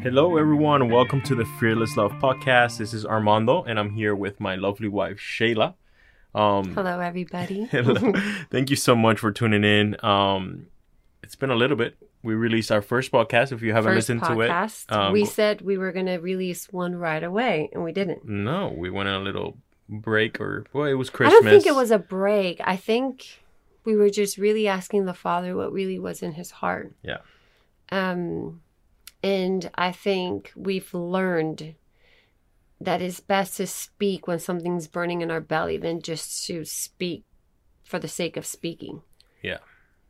Hello, everyone, and welcome to the Fearless Love Podcast. This is Armando, and I'm here with my lovely wife, Shayla. Um, hello, everybody. hello. Thank you so much for tuning in. Um, it's been a little bit. We released our first podcast. If you haven't first listened podcast, to it, um, we said we were going to release one right away, and we didn't. No, we went on a little break, or well, it was Christmas. I don't think it was a break. I think we were just really asking the Father what really was in His heart. Yeah. Um and I think we've learned that it's best to speak when something's burning in our belly than just to speak for the sake of speaking. Yeah.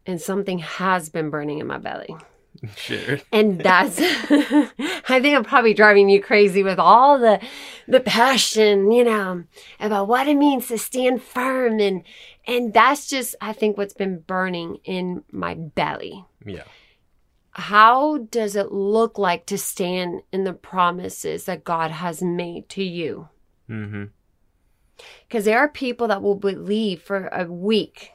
And something has been burning in my belly. Sure. And that's I think I'm probably driving you crazy with all the the passion, you know, about what it means to stand firm and and that's just I think what's been burning in my belly. Yeah how does it look like to stand in the promises that God has made to you? Because mm-hmm. there are people that will believe for a week,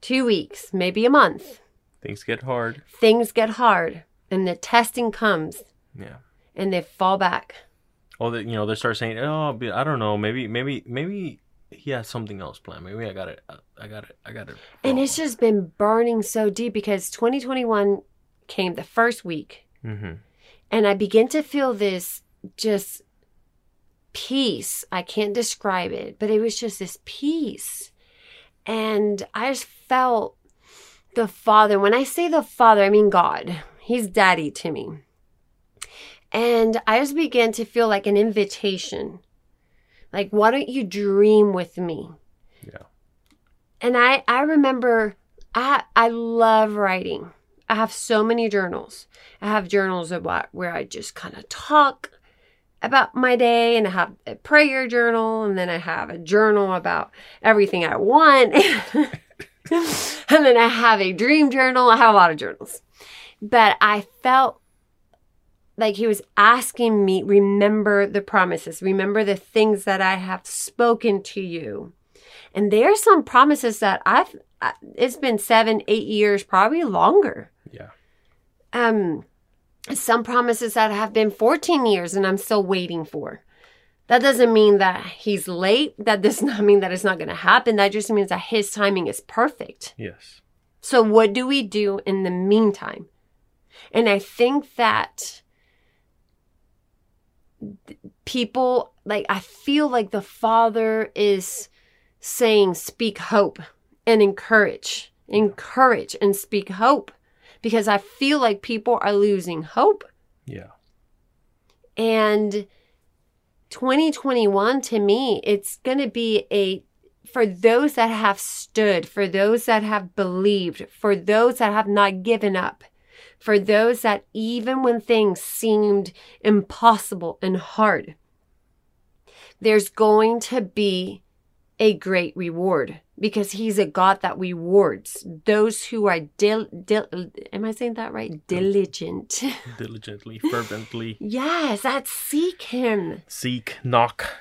two weeks, maybe a month. Things get hard. Things get hard, and the testing comes. Yeah. And they fall back. Oh, they, you know, they start saying, "Oh, I don't know, maybe, maybe, maybe he has something else planned. Maybe I got it. I got it. I got it. And it's just been burning so deep because 2021 came the first week, mm-hmm. and I begin to feel this just peace. I can't describe it, but it was just this peace, and I just felt the Father. When I say the Father, I mean God. He's Daddy to me. And I just began to feel like an invitation like, why don't you dream with me? Yeah. And I I remember I I love writing. I have so many journals. I have journals about where I just kind of talk about my day and I have a prayer journal and then I have a journal about everything I want. and then I have a dream journal. I have a lot of journals. But I felt like he was asking me, remember the promises, remember the things that I have spoken to you. And there are some promises that I've, it's been seven, eight years, probably longer. Yeah. Um, some promises that have been 14 years and I'm still waiting for. That doesn't mean that he's late. That does not mean that it's not going to happen. That just means that his timing is perfect. Yes. So, what do we do in the meantime? And I think that people like I feel like the father is saying speak hope and encourage encourage and speak hope because I feel like people are losing hope. Yeah. And 2021 to me it's going to be a for those that have stood, for those that have believed, for those that have not given up for those that even when things seemed impossible and hard, there's going to be a great reward because he's a God that rewards those who are dil, dil am I saying that right? Diligent. Diligently, fervently. yes, that seek him. Seek, knock.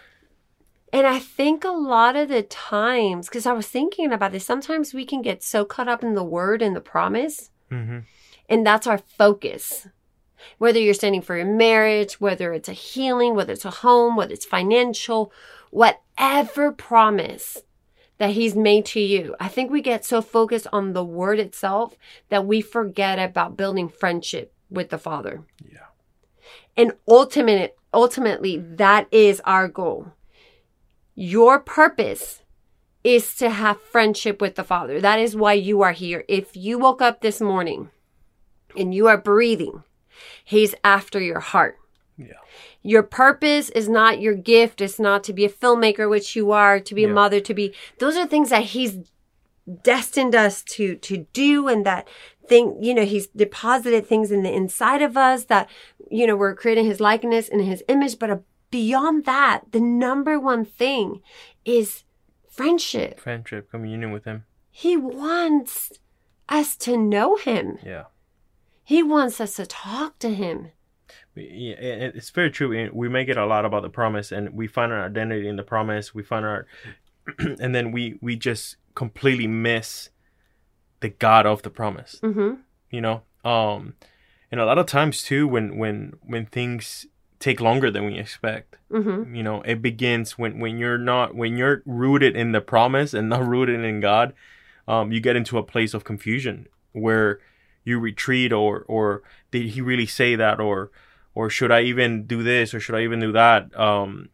And I think a lot of the times, because I was thinking about this, sometimes we can get so caught up in the word and the promise. Mm-hmm. And that's our focus. Whether you're standing for your marriage, whether it's a healing, whether it's a home, whether it's financial, whatever promise that he's made to you. I think we get so focused on the word itself that we forget about building friendship with the Father. Yeah. And ultimate, ultimately, that is our goal. Your purpose is to have friendship with the Father. That is why you are here. If you woke up this morning and you are breathing, He's after your heart. Yeah. Your purpose is not your gift. It's not to be a filmmaker, which you are, to be yeah. a mother, to be. Those are things that He's destined us to to do, and that thing. You know, He's deposited things in the inside of us that you know we're creating His likeness and His image. But uh, beyond that, the number one thing is friendship. Friendship, communion with Him. He wants us to know Him. Yeah. He wants us to talk to him. Yeah, it's very true. We make it a lot about the promise, and we find our identity in the promise. We find our, and then we we just completely miss the God of the promise. Mm-hmm. You know, um, and a lot of times too when when when things take longer than we expect Mm-hmm. you know it begins when when you're not when you're rooted in the promise and not rooted in god um you get into a place of confusion where you retreat or or did he really say that? Or or should i even do this or should i even do that? Um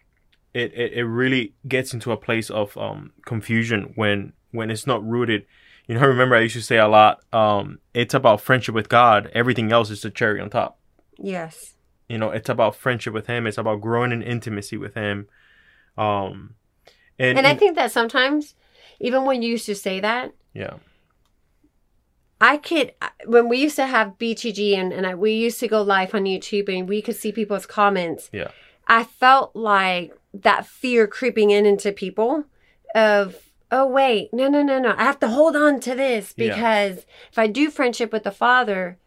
it it, it really gets into a place of um confusion when when it's not rooted. You know I remember i used to say a lot um it's about friendship with god. Everything else is the cherry on top. Yes. you know it's about friendship with him. It's about growing in intimacy with him. Um and, And I think that sometimes, even when you used to say that, yeah I could uh, when we used to have BTG and, and I, we used to go live on YouTube and we could see people's comments. Yeah. I felt like that fear creeping in into people of oh wait no no no no I have to hold on to this Yeah. because if I do friendship with the Father,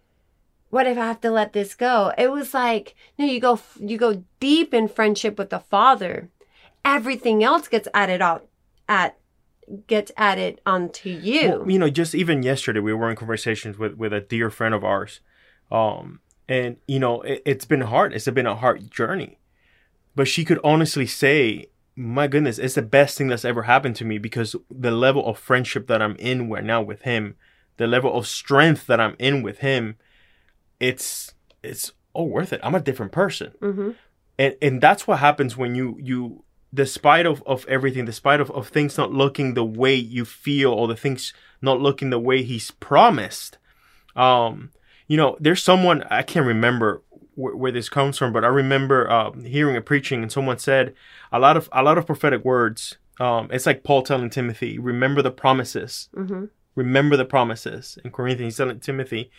what if I have to let this go? It was like no you go you go deep in friendship with the Father, everything else gets added on at gets added onto you. Well, you know, just even yesterday we were in conversations with with a dear friend of ours, um, and you know, it, it's been hard. It's been a hard journey, but she could honestly say, "My goodness, it's the best thing that's ever happened to me because the level of friendship that I'm in right now with him, the level of strength that I'm in with him, it's it's all worth it. I'm a different person." hmm and and that's what happens when you you despite of, of everything despite of, of things not looking the way you feel or the things not looking the way he's promised um you know there's someone i can't remember wh- where this comes from but i remember uh, hearing a preaching and someone said a lot of a lot of prophetic words um it's like paul telling timothy remember the promises. Hmm remember the promises. In corinthians he's telling timothy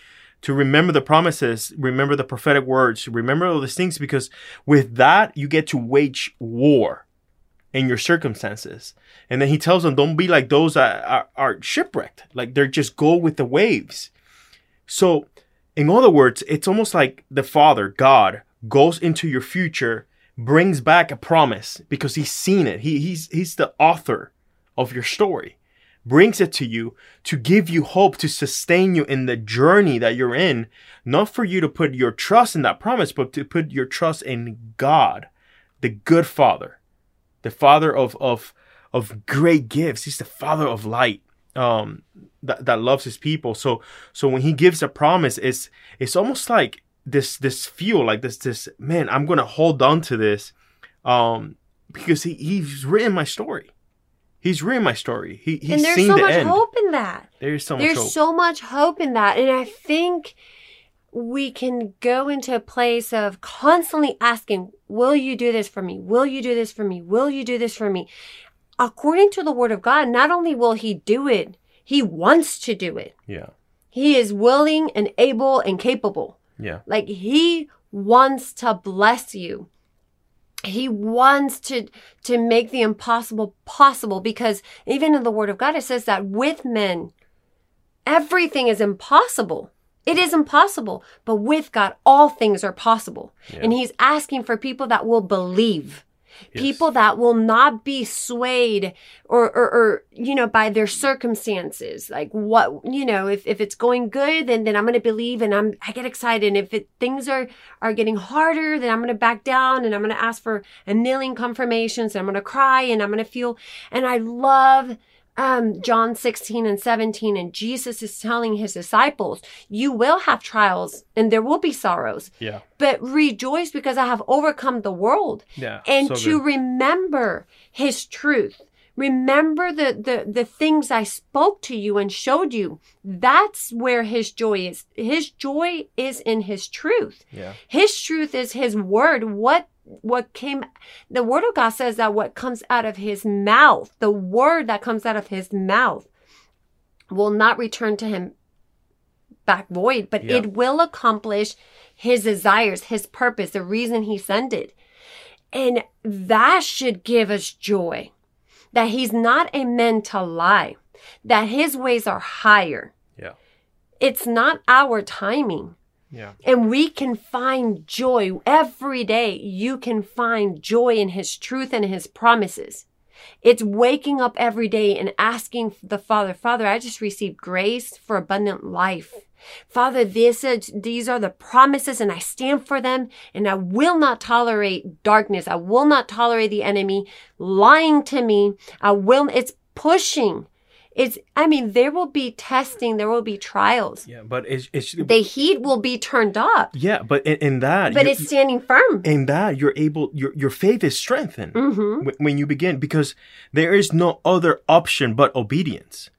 to remember the promises remember the prophetic words remember all these things because with that you get to wage war in your circumstances. And then he tells them don't be like those that are, are shipwrecked. Like they're just go with the waves. So in other words it's almost like the father god goes into your future brings back a promise because he's seen it. He, he's he's the author of your story. Brings it to you to give you hope to sustain you in the journey that you're in. Not for you to put your trust in that promise but to put your trust in god the good father the father of of of great gifts. He's the father of light um that, that loves his people. So so when he gives a promise it's it's almost like this this feel like this this man i'm gonna hold on to this um because he, he's written my story. He's written my story. He, he's and there's seen so the much end. hope in that. there's so much there's hope. so much hope in that. And I think we can go into a place of constantly asking, Will you do this for me? Will you do this for me? Will you do this for me? According to the word of God, not only will he do it, he wants to do it. yeah He is willing and able and capable. yeah Like he wants to bless you. He wants to to make the impossible possible because even in the word of God it says that with men everything is impossible. It is impossible, but with God all things are possible. Yeah. And he's asking for people that will believe. Yes. People that will not be swayed or, or, or, you know, by their circumstances. Like what, you know, if, if it's going good, then, then I'm going to believe and I'm, I get excited. And if it, things are, are getting harder, then I'm going to back down and I'm going to ask for a million confirmations and I'm going to cry and I'm going to feel, and I love, um, John 16 and 17, and Jesus is telling his disciples, You will have trials and there will be sorrows, yeah. but rejoice because I have overcome the world. Yeah and so to good. remember his truth remember the, the the things i spoke to you and showed you that's where his joy is. His joy is in his truth. Yeah. His truth is his word. What what came the word of god says that what comes out of his mouth the word that comes out of his mouth will not return to him back void but Yeah. it will accomplish his desires his purpose the reason he sent it. And that should give us joy that he's not a man to lie that his ways are higher. Yeah. It's not our timing yeah and we can find joy every day. You can find joy in His truth and His promises. It's waking up every day and asking the Father, Father, I just received grace for abundant life. Father, this is, these are the promises and I stand for them and I will not tolerate darkness. I will not tolerate the enemy lying to me. I will, it's pushing. It's, I mean, there will be testing, there will be trials. Yeah, but it's, it's The heat will be turned up, yeah, but in, in that, but it's standing firm. in that you're able, your your faith is strengthened hmm wh- when you begin because there is no other option but obedience,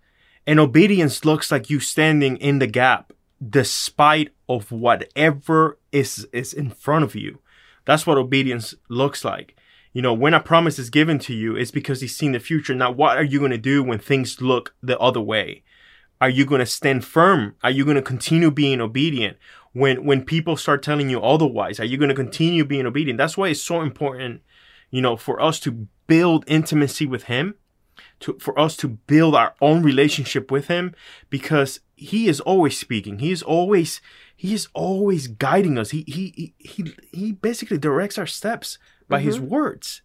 and obedience looks like you standing in the gap despite of whatever is is in front of you. That's what obedience looks like. You know, when a promise is given to you, it's because he's seen the future. Now, what are you going to do when things look the other way? Are you going to stand firm? Are you going to continue being obedient when when people start telling you otherwise? Are you going to continue being obedient? That's why it's so important, you know, for us to build intimacy with him, to for us to build our own relationship with him because he is always speaking. He is always he is always guiding us. He he he he, he basically directs our steps by his words.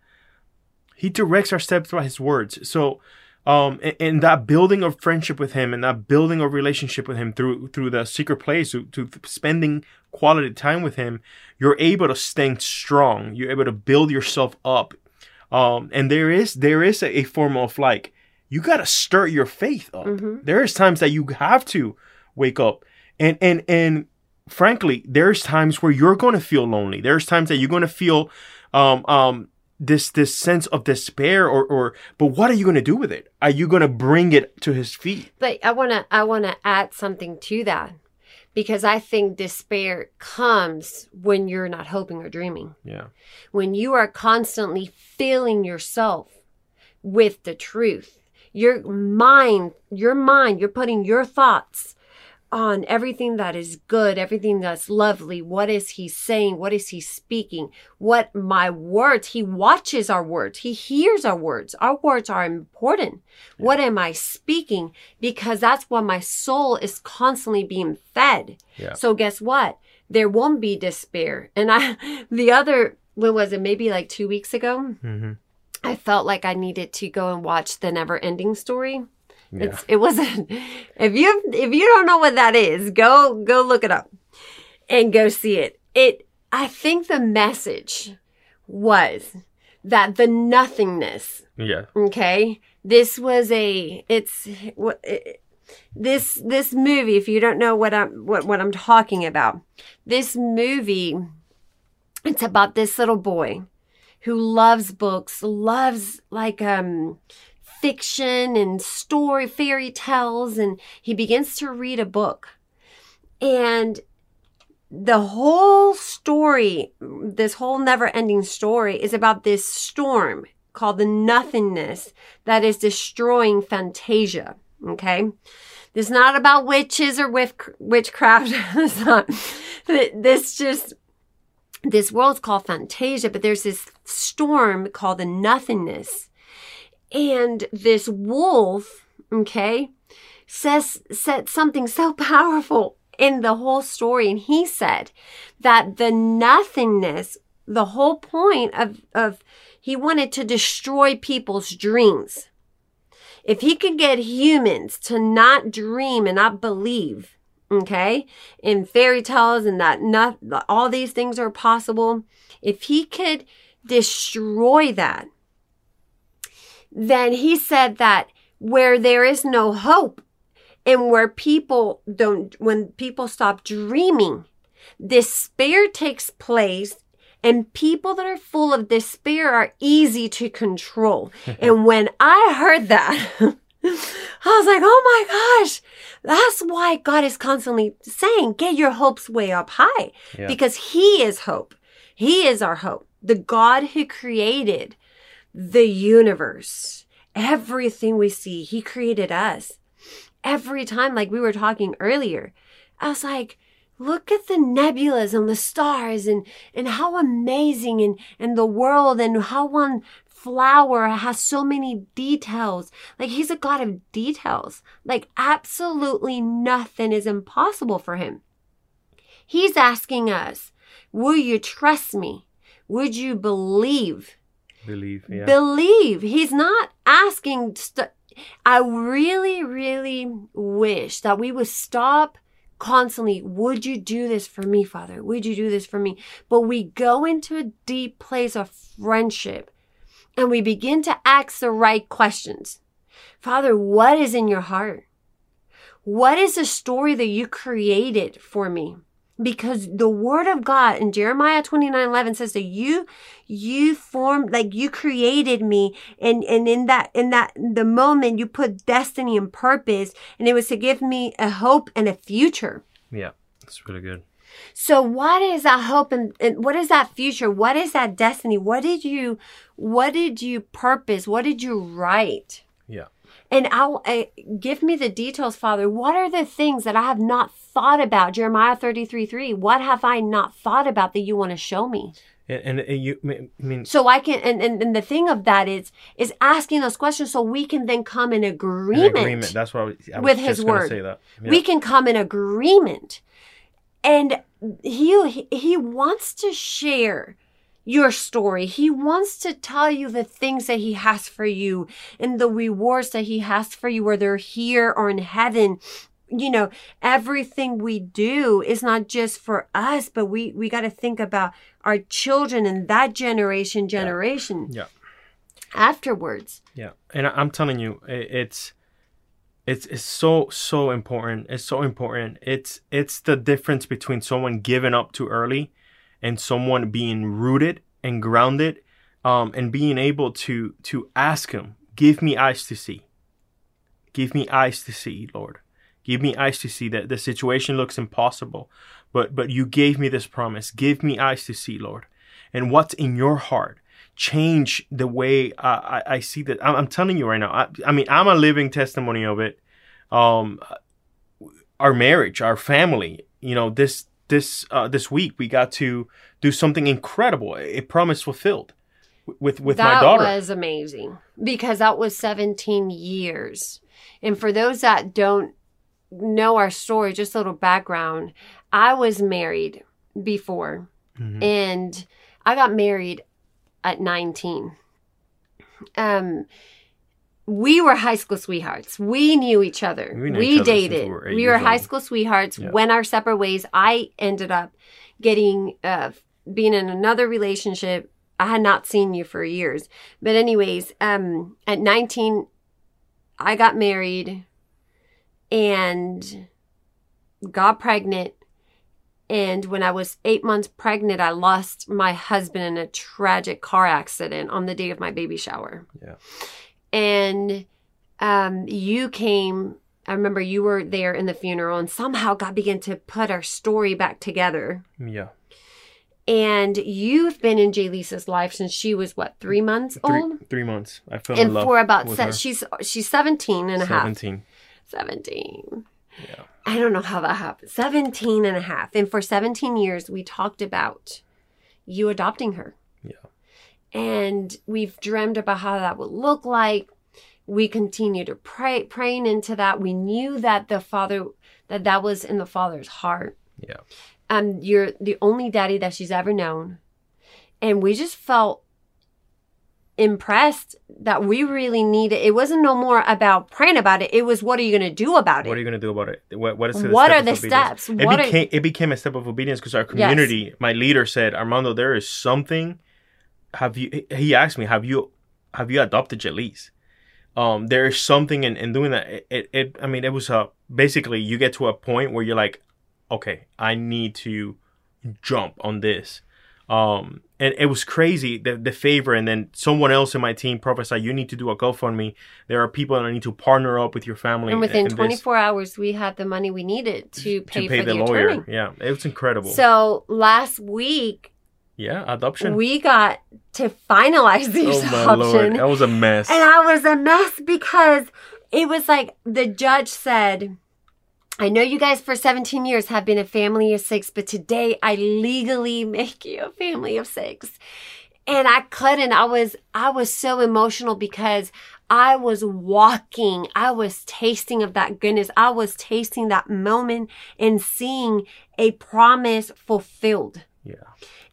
He directs our steps by his words. So um and, and that building of friendship with him and that building of relationship with him through through the secret place to, spending quality time with him you're able to stand strong you're able to build yourself up um and there is there is a, a form of like you got to stir your faith up Mhm. there is times that you have to wake up and and and frankly there's times where you're going to feel lonely there's times that you're going to feel um um this this sense of despair or or but what are you going to do with it are you going to bring it to his feet But I want to I want to add something to that because I think despair comes when you're not hoping or dreaming. yeah When you are constantly filling yourself with the truth. Your mind, your mind, you're putting your thoughts on everything that is good, everything that's lovely. What is he saying? What is he speaking? What my words? He watches our words. He hears our words. Our words are important. What am I speaking? Because that's what my soul is constantly being fed. Yeah. So guess what? There won't be despair. And I, the other, when was it? Maybe like two weeks ago. mm-hmm. I felt like I needed to go and watch the Never Ending Story. Yeah It's it wasn't if you if you don't know what that is, go go look it up and go see it. It I think the message was that the nothingness, yeah okay? This was a it's what it, this this movie if you don't know what I'm what what I'm talking about. This movie it's about this little boy who loves books, loves like um fiction and story fairy tales and he begins to read a book. And the whole story, this whole never-ending story is about this storm called the nothingness that is destroying Fantasia, okay? This is not about witches or witchcraft. it's not. This just this world's called Fantasia, but there's this storm called the nothingness. And this wolf, okay, says said something so powerful in the whole story. And he said that the nothingness, the whole point of, of he wanted to destroy people's dreams. If he could get humans to not dream and not believe, okay, in fairy tales and that not all these things are possible, if he could destroy that, then he said that where there is no hope and where people don't, when people stop dreaming, despair takes place and people that are full of despair are easy to control. and when I heard that, I was like, oh my gosh, that's why God is constantly saying, get your hopes way up high Yeah. because He is hope. He is our hope. The God who created the universe, everything we see, He created us. Every time, like we were talking earlier, I was like, look at the nebulas and the stars and, and how amazing and, and the world and how one flower has so many details. Like he's a God of details. Like absolutely nothing is impossible for him. He's asking us, will you trust me? Would you believe? Believe. Yeah. Believe. He's not asking. St- I really, really wish that we would stop constantly, would you do this for me, Father? Would you do this for me? But we go into a deep place of friendship and we begin to ask the right questions. Father, what is in your heart? What is the story that you created for me? Because the word of God in Jeremiah 29 11 says that you, you formed, like you created me. And, and in that, in that, the moment you put destiny and purpose and it was to give me a hope and a future. Yeah, that's really good. So what is that hope and, and what is that future? What is that destiny? What did you, what did you purpose? What did you write? And I'll uh, give me the details, Father. What are the things that I have not thought about? Jeremiah 33 3. What have I not thought about that you want to show me? And, and, you, I mean, So I can, and, and, and the thing of that is, is asking those questions so we can then come in agreement. agreement. That's what I was, I with just his word. Say that. Yeah. We can come in agreement. And he, he wants to share your story. He wants to tell you the things that he has for you and the rewards that he has for you, whether here or in heaven. You know, everything we do is not just for us, but we, we got to think about our children and that generation, generation yeah. afterwards. Yeah, and I'm telling you, it's it's it's so so important. It's so important. It's it's the difference between someone giving up too early and someone being rooted and grounded, um, and being able to to ask Him, "Give me eyes to see. Give me eyes to see, Lord. Give me eyes to see that the situation looks impossible, but but you gave me this promise. Give me eyes to see, Lord, and what's in your heart." change the way I, I, I see that. I'm, I'm telling you right now. I, I mean, I'm a living testimony of it. Um, our marriage, our family. You know, this this uh, this week we got to do something incredible. A promise fulfilled with with that my daughter. That was amazing because that was 17 years. And for those that don't know our story, just a little background, I was married before Mhm. and I got married at 19. Um we were high school sweethearts. We knew each other. We We, each other since we dated. were We were, high school sweethearts. Yeah. Went our separate ways. I ended up getting uh being in another relationship. I had not seen you for years. But anyways, um at 19 I got married and got pregnant and when I was eight months pregnant, I lost my husband in a tragic car accident on the day of my baby shower. Yeah. And um, you came, I remember you were there in the funeral, and somehow God began to put our story back together. Yeah, And you've been in Jay Lisa's life since she was what, three months three old? three months. I fell in And love for about, se- she's she's 17 and a half. seventeen. 17. Yeah. I don't know how that happened. 17 and a half. And for 17 years, we talked about you adopting her. Yeah. And we've dreamed about how that would look like. We continue to pray, praying into that. We knew that the father, that that was in the father's heart. Yeah. Um, you're the only daddy that she's ever known. And we just felt impressed that we really needed it wasn't no more about praying about it it was what are you going to do about it What are you gonna do about it? What what is the What are the obedience? steps? It What are- became it became a step of obedience because our community, my leader said, Armando, there is something. Have you? He asked me, have you, have you adopted Jaleese? Um, there is something in, in doing that. It, it, it I mean, it was a basically you get to a point where you're like, okay, I need to jump on this. Um, and it was crazy the the favor, and then someone else in my team prophesied, you need to do a GoFundMe. There are people that I need to partner up with your family. and within in this- 24 hours we had the money we needed to pay, to pay for the, the, lawyer. attorney Yeah, it was incredible. so last week yeah, adoption. we got to finalize the oh my lord, that was a mess. and i was a mess because it was like the judge said I know you guys for 17 years have been a family of six, but today I legally make you a family of six. And I couldn't. I was, I was so emotional because I was walking. I was tasting of that goodness. I was tasting that moment and seeing a promise fulfilled. yeah,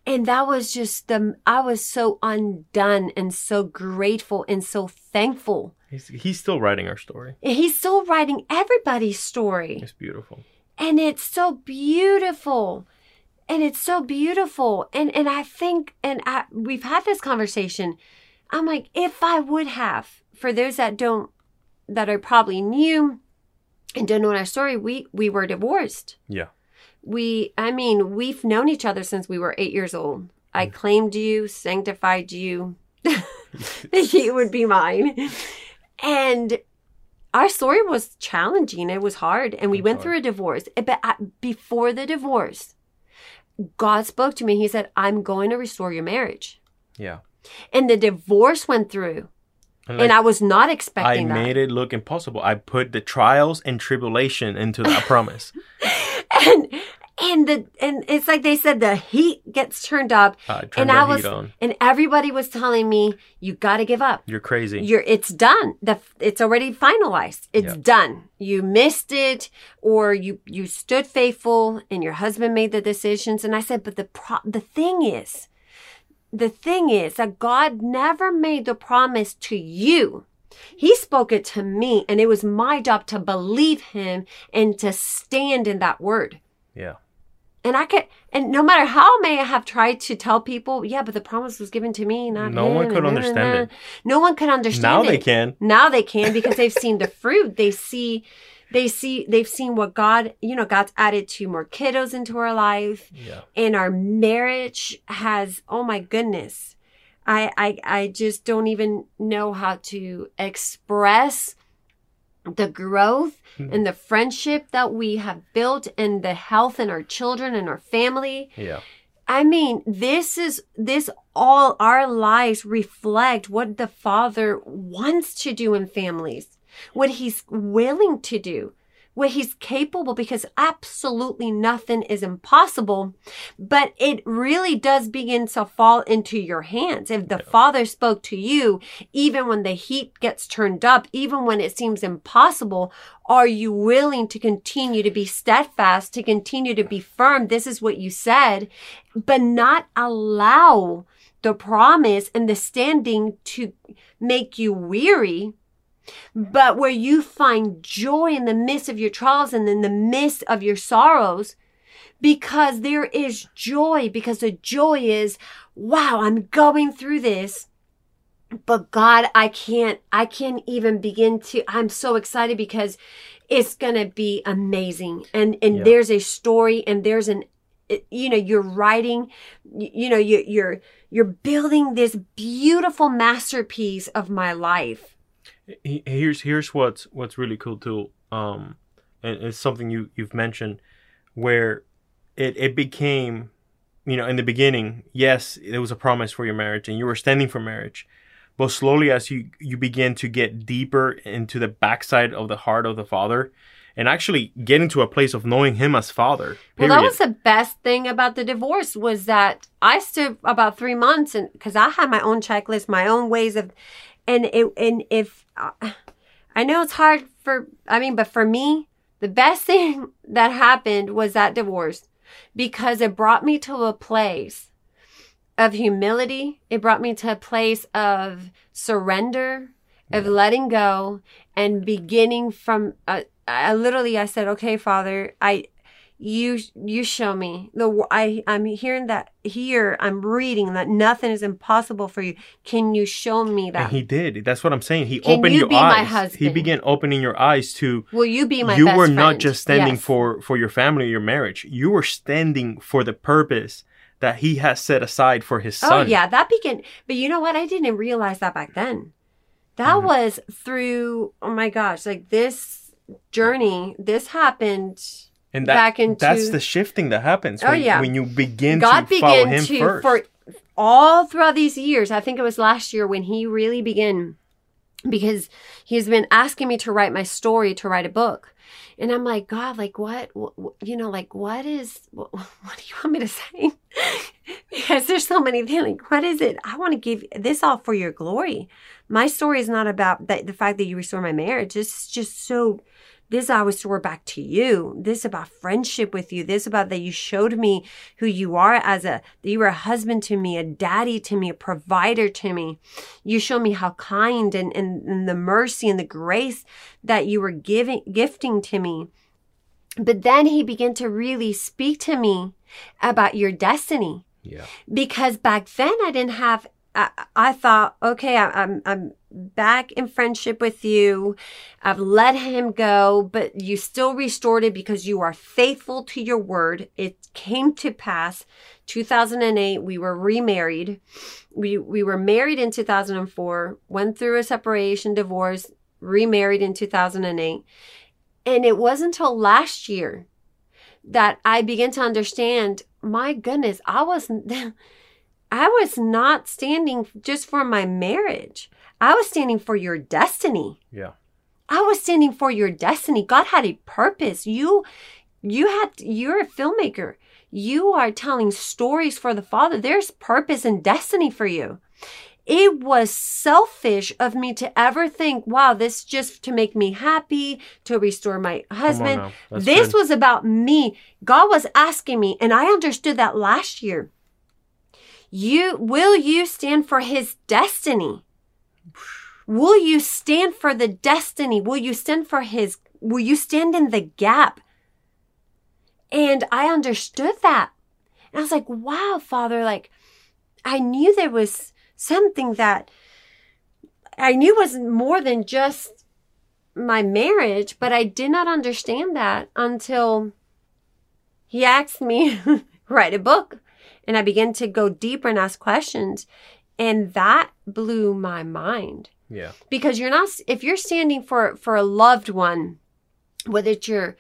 And that was just the, I was so undone and so grateful and so thankful. he's he's still writing our story. He's still writing everybody's story. It's beautiful. And it's so beautiful. And it's so beautiful. And and I think and I, we've had this conversation. I'm like, if I would have, for those that don't that are probably new and don't know our story, we we were divorced. Yeah. We I mean, we've known each other since we were eight years old. I mm. claimed you, sanctified you. you would be mine. And our story was challenging. It was hard. And we went hard. through a divorce. Eh, but at- before the divorce, God spoke to me. He said, I'm going to restore your marriage. Yeah. And the divorce went through. And, and I was not I expecting that. I made it look impossible. I put the trials and tribulation into that promise. and and the and it's like they said the heat gets turned up uh, turned and I was and everybody was telling me you got to give up. You're crazy. You're it's done. The it's already finalized. It's Yeah. done. You missed it or you you stood faithful and your husband made the decisions and I said but the pro- the thing is the thing is that God never made the promise to you. He spoke it to me and it was my job to believe him and to stand in that word. yeah. And I could, and no matter how may I have tried to tell people, yeah, but the promise was given to me, not No one him, could and understand it. No one could understand Now it. they can. Now they can because they've seen the fruit. They see, they see, they've seen what God, you know, God's added two more kiddos into our life, Yeah. and our marriage has. Oh my goodness, I, I, I just don't even know how to express the growth Hmm. and the friendship that we have built and the health in our children and our family. Yeah. I mean, this is this all our lives reflect what the father wants to do in families, what he's willing to do, what he's capable because absolutely nothing is impossible, but it really does begin to fall into your hands. If the father spoke to you, even when the heat gets turned up, even when it seems impossible, are you willing to continue to be steadfast, to continue to be firm? This is what you said, but not allow the promise and the standing to make you weary, but where you find joy in the midst of your trials and in the midst of your sorrows. Because there is joy, because the joy is, wow, I'm going through this but God, I can't, I can't even begin to, I'm so excited because it's going to be amazing. And, and Yeah. there's a story and there's an, eh, you know, you're writing, you, you know, you, you're, you're building this beautiful masterpiece of my life. He- here's here's what's what's really cool too um and it's something you you've mentioned where it it became you know in the beginning yes it was a promise for your marriage and you were standing for marriage but slowly as you you begin to get deeper into the backside of the heart of the father and actually getting to a place of knowing him as father Well, that was the best thing about the divorce was that I stood about three months and because I had my own checklist, my own ways of, and it, and if uh, I know it's hard for, I mean, but for me, the best thing that happened was that divorce because it brought me to a place of humility. It brought me to a place of surrender, of letting go, and beginning from. Uh, I literally, I said, "Okay, Father, I, you, you show me the. I, I'm hearing that here. I'm reading that nothing is impossible for you. Can you show me that? and he did that's what i'm saying he Can opened you your eyes he began opening your eyes to Will you be my? you were not just standing Yes. for for your family or your marriage you were standing for the purpose that he has set aside for his son Oh yeah, that began. But you know what? I didn't realize that back then. That Mhm. was through. Oh my gosh! Like this journey, this happened. And that, back into- that's the shifting that happens Oh, when, yeah. when you begin God to follow began him to first for all throughout these years. I think it was last year when he really began because he's been asking me to write my story to write a book. And I'm like, God, like what, what what- you know, like what is, what, what do you want me to say? because there's so many things. Like, what is it? I want to give this all for your glory. My story is not about that, the fact that you restore my marriage. It's just so, this I restore back to you. This about friendship with you. This about that you showed me who you are as a, that you were a husband to me, a daddy to me, a provider to me. You show me how kind and, and, and the mercy and the grace that you were giving, gifting to me. But then he began to really speak to me about your destiny Yeah. because back then I didn't have. I, I thought, okay, I, I'm I'm back in friendship with you. I've let him go, but you still restored it because you are faithful to your word. It came to pass. 2008, we were remarried. We we were married in 2004. Went through a separation, divorce, remarried in 2008, and it wasn't until last year that I began to understand. My goodness, I was. I was not standing just for my marriage. I was standing for your destiny. Yeah. I was standing for your destiny. God had a purpose. You you had you're a filmmaker. You are telling stories for the Father. There's purpose and destiny for you. It was selfish of me to ever think, wow, this just to make me happy, to restore my husband. This good. was about me. God was asking me, and I understood that last year. You will you stand for his destiny? Will you stand for the destiny? Will you stand for his will you stand in the gap? And I understood that. And I was like, wow, Father, like I knew there was something that I knew was more than just my marriage, but I did not understand that until he asked me write a book and I began to go deeper and ask questions and that blew my mind Yeah. because you're not if you're standing for for a loved one whether it's your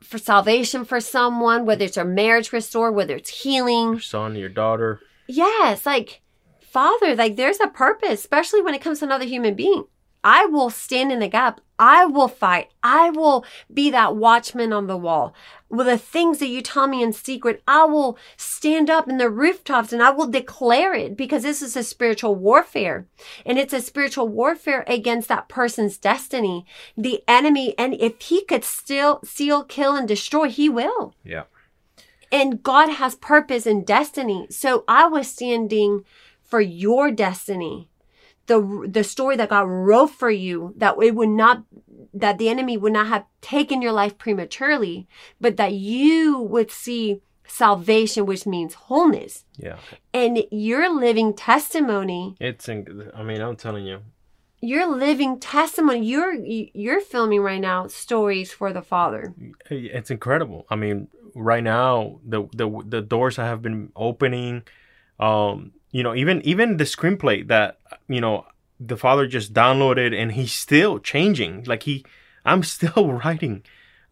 for salvation for someone whether it's a marriage restored whether it's healing Your son, your daughter. yes like father like there's a purpose especially when it comes to another human being i will stand in the gap i will fight i will be that watchman on the wall with the things that you tell me in secret i will stand up in the rooftops and i will declare it because this is a spiritual warfare and it's a spiritual warfare against that person's destiny the enemy and if he could still steal kill and destroy he will Yeah. and God has purpose and destiny. So I was standing for your destiny. The the story that God wrote for you that it would not that the enemy would not have taken your life prematurely, but that you would see salvation which means wholeness. Yeah. And your living testimony, It's. In, I mean, I'm telling you. your living testimony, you're you're filming right now stories for the Father. It's incredible. I mean, right now the the the doors I have been opening, um, you know, even even the screenplay that you know the father just downloaded and he's still changing. Like he, I'm still writing,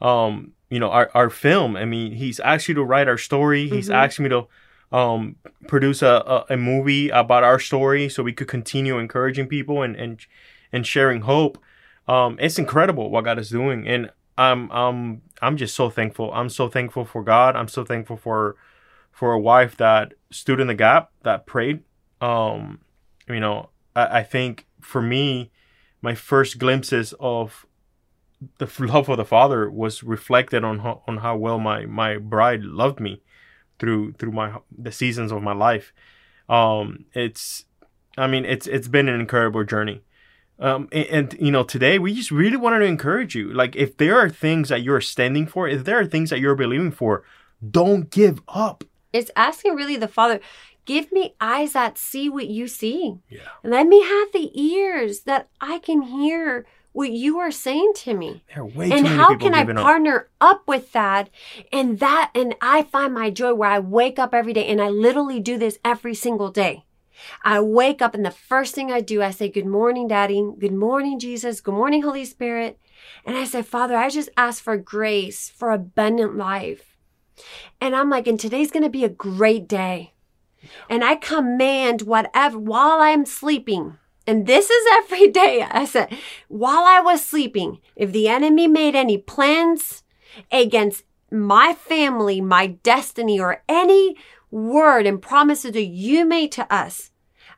um, you know, our our film. I mean, he's asked you to write our story. He's Mhm. asked me to um produce a, a a movie about our story so we could continue encouraging people and and and sharing hope. Um, it's incredible what God is doing, and I'm I'm I'm just so thankful. I'm so thankful for God. I'm so thankful for for a wife that stood in the gap, that prayed. Um, you know, I, I think for me, my first glimpses of the love of the Father was reflected on on how well my my bride loved me through through my the seasons of my life. Um, it's, I mean, it's it's been an incredible journey. Um, and, and you know, today we just really wanted to encourage you. Like, if there are things that you're standing for, if there are things that you're believing for, don't give up. It's asking really the Father, give me eyes that see what you see. Yeah. Let me have the ears that I can hear what you are saying to me. There are way too and how can I giving up. partner up with that? And that, and I find my joy where I wake up every day and I literally do this every single day. I wake up and the first thing I do, I say, Good morning, Daddy. Good morning, Jesus. Good morning, Holy Spirit. And I say, Father, I just ask for grace for abundant life. And I'm like, and today's going to be a great day. And I command whatever while I'm sleeping. And this is every day. I said, while I was sleeping, if the enemy made any plans against my family, my destiny, or any word and promises that you made to us,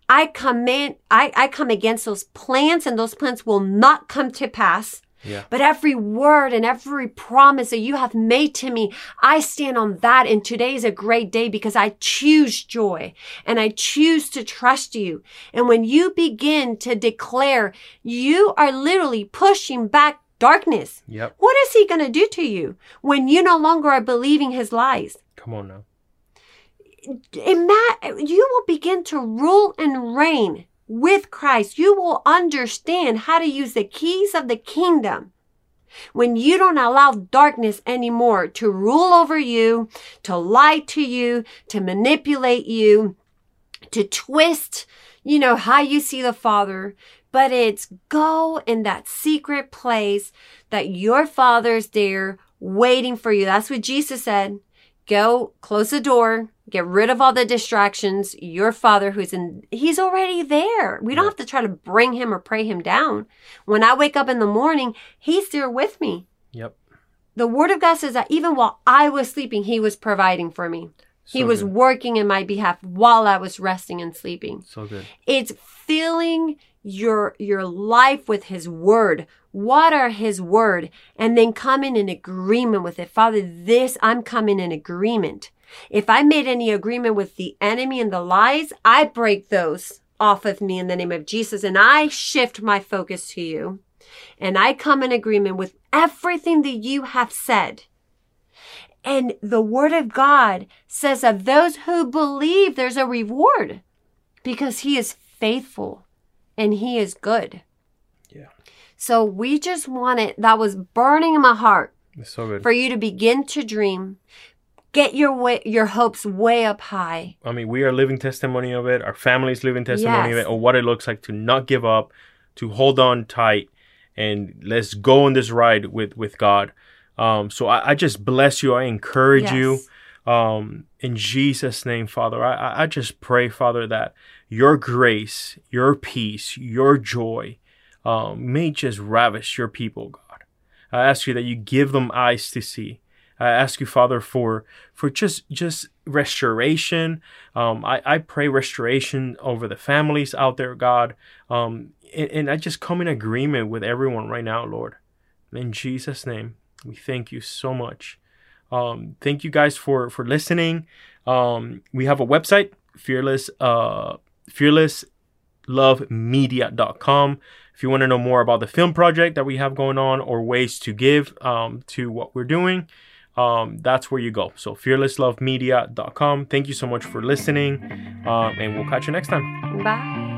I command, I, I come against those plans and those plans will not come to pass. Yeah. But every word and every promise that you have made to me, I stand on that. And today is a great day because I choose joy and I choose to trust you. And when you begin to declare, you are literally pushing back darkness. Yep. What is he going to do to you when you no longer are believing his lies? Come on now. Ima- you will begin to rule and reign with Christ. You will understand how to use the keys of the kingdom when you don't allow darkness anymore to rule over you, to lie to you, to manipulate you, to twist, you know, how you see the Father. But it's go in that secret place that your Father's there waiting for you. That's what Jesus said. Go close the door, get rid of all the distractions. Your father who's in, he's already there. We don't have to try to bring him or pray him down. When I wake up in the morning, he's there with me. Yep. The word of God says that even while I was sleeping, he was providing for me. he was good. working in my behalf while I was resting and sleeping. so good. It's filling your your life with his word. Water his word and then come in an agreement with it. Father, this I'm coming in agreement. If I made any agreement with the enemy and the lies, I break those off of me in the name of Jesus and I shift my focus to you. And I come in agreement with everything that you have said. And the word of God says of those who believe, there's a reward because he is faithful and he is good. So we just want it. That was burning in my heart It's so good. for you to begin to dream. Get your way, your hopes way up high. I mean, we are living testimony of it. Our families living testimony of it, of what it looks like to not give up, to hold on tight, and let's go on this ride with with God. Um, so I, I just bless you. I encourage you. Um, in Jesus' name, Father, I- I just pray, Father, that your grace, your peace, your joy um, may just ravish your people, God. I ask you that you give them eyes to see. I ask you, Father, for for just just restoration. Um, I, I pray restoration over the families out there, God. Um, and, and I just come in agreement with everyone right now, Lord. In Jesus' name, we thank you so much. Um, thank you guys for for listening. Um, we have a website, fearless uh, fearlesslovemedia.com. If you want to know more about the film project that we have going on or ways to give um, to what we're doing, um, that's where you go. So fearlesslovemedia.com. Thank you so much for listening, um, and we'll catch you next time. Bye.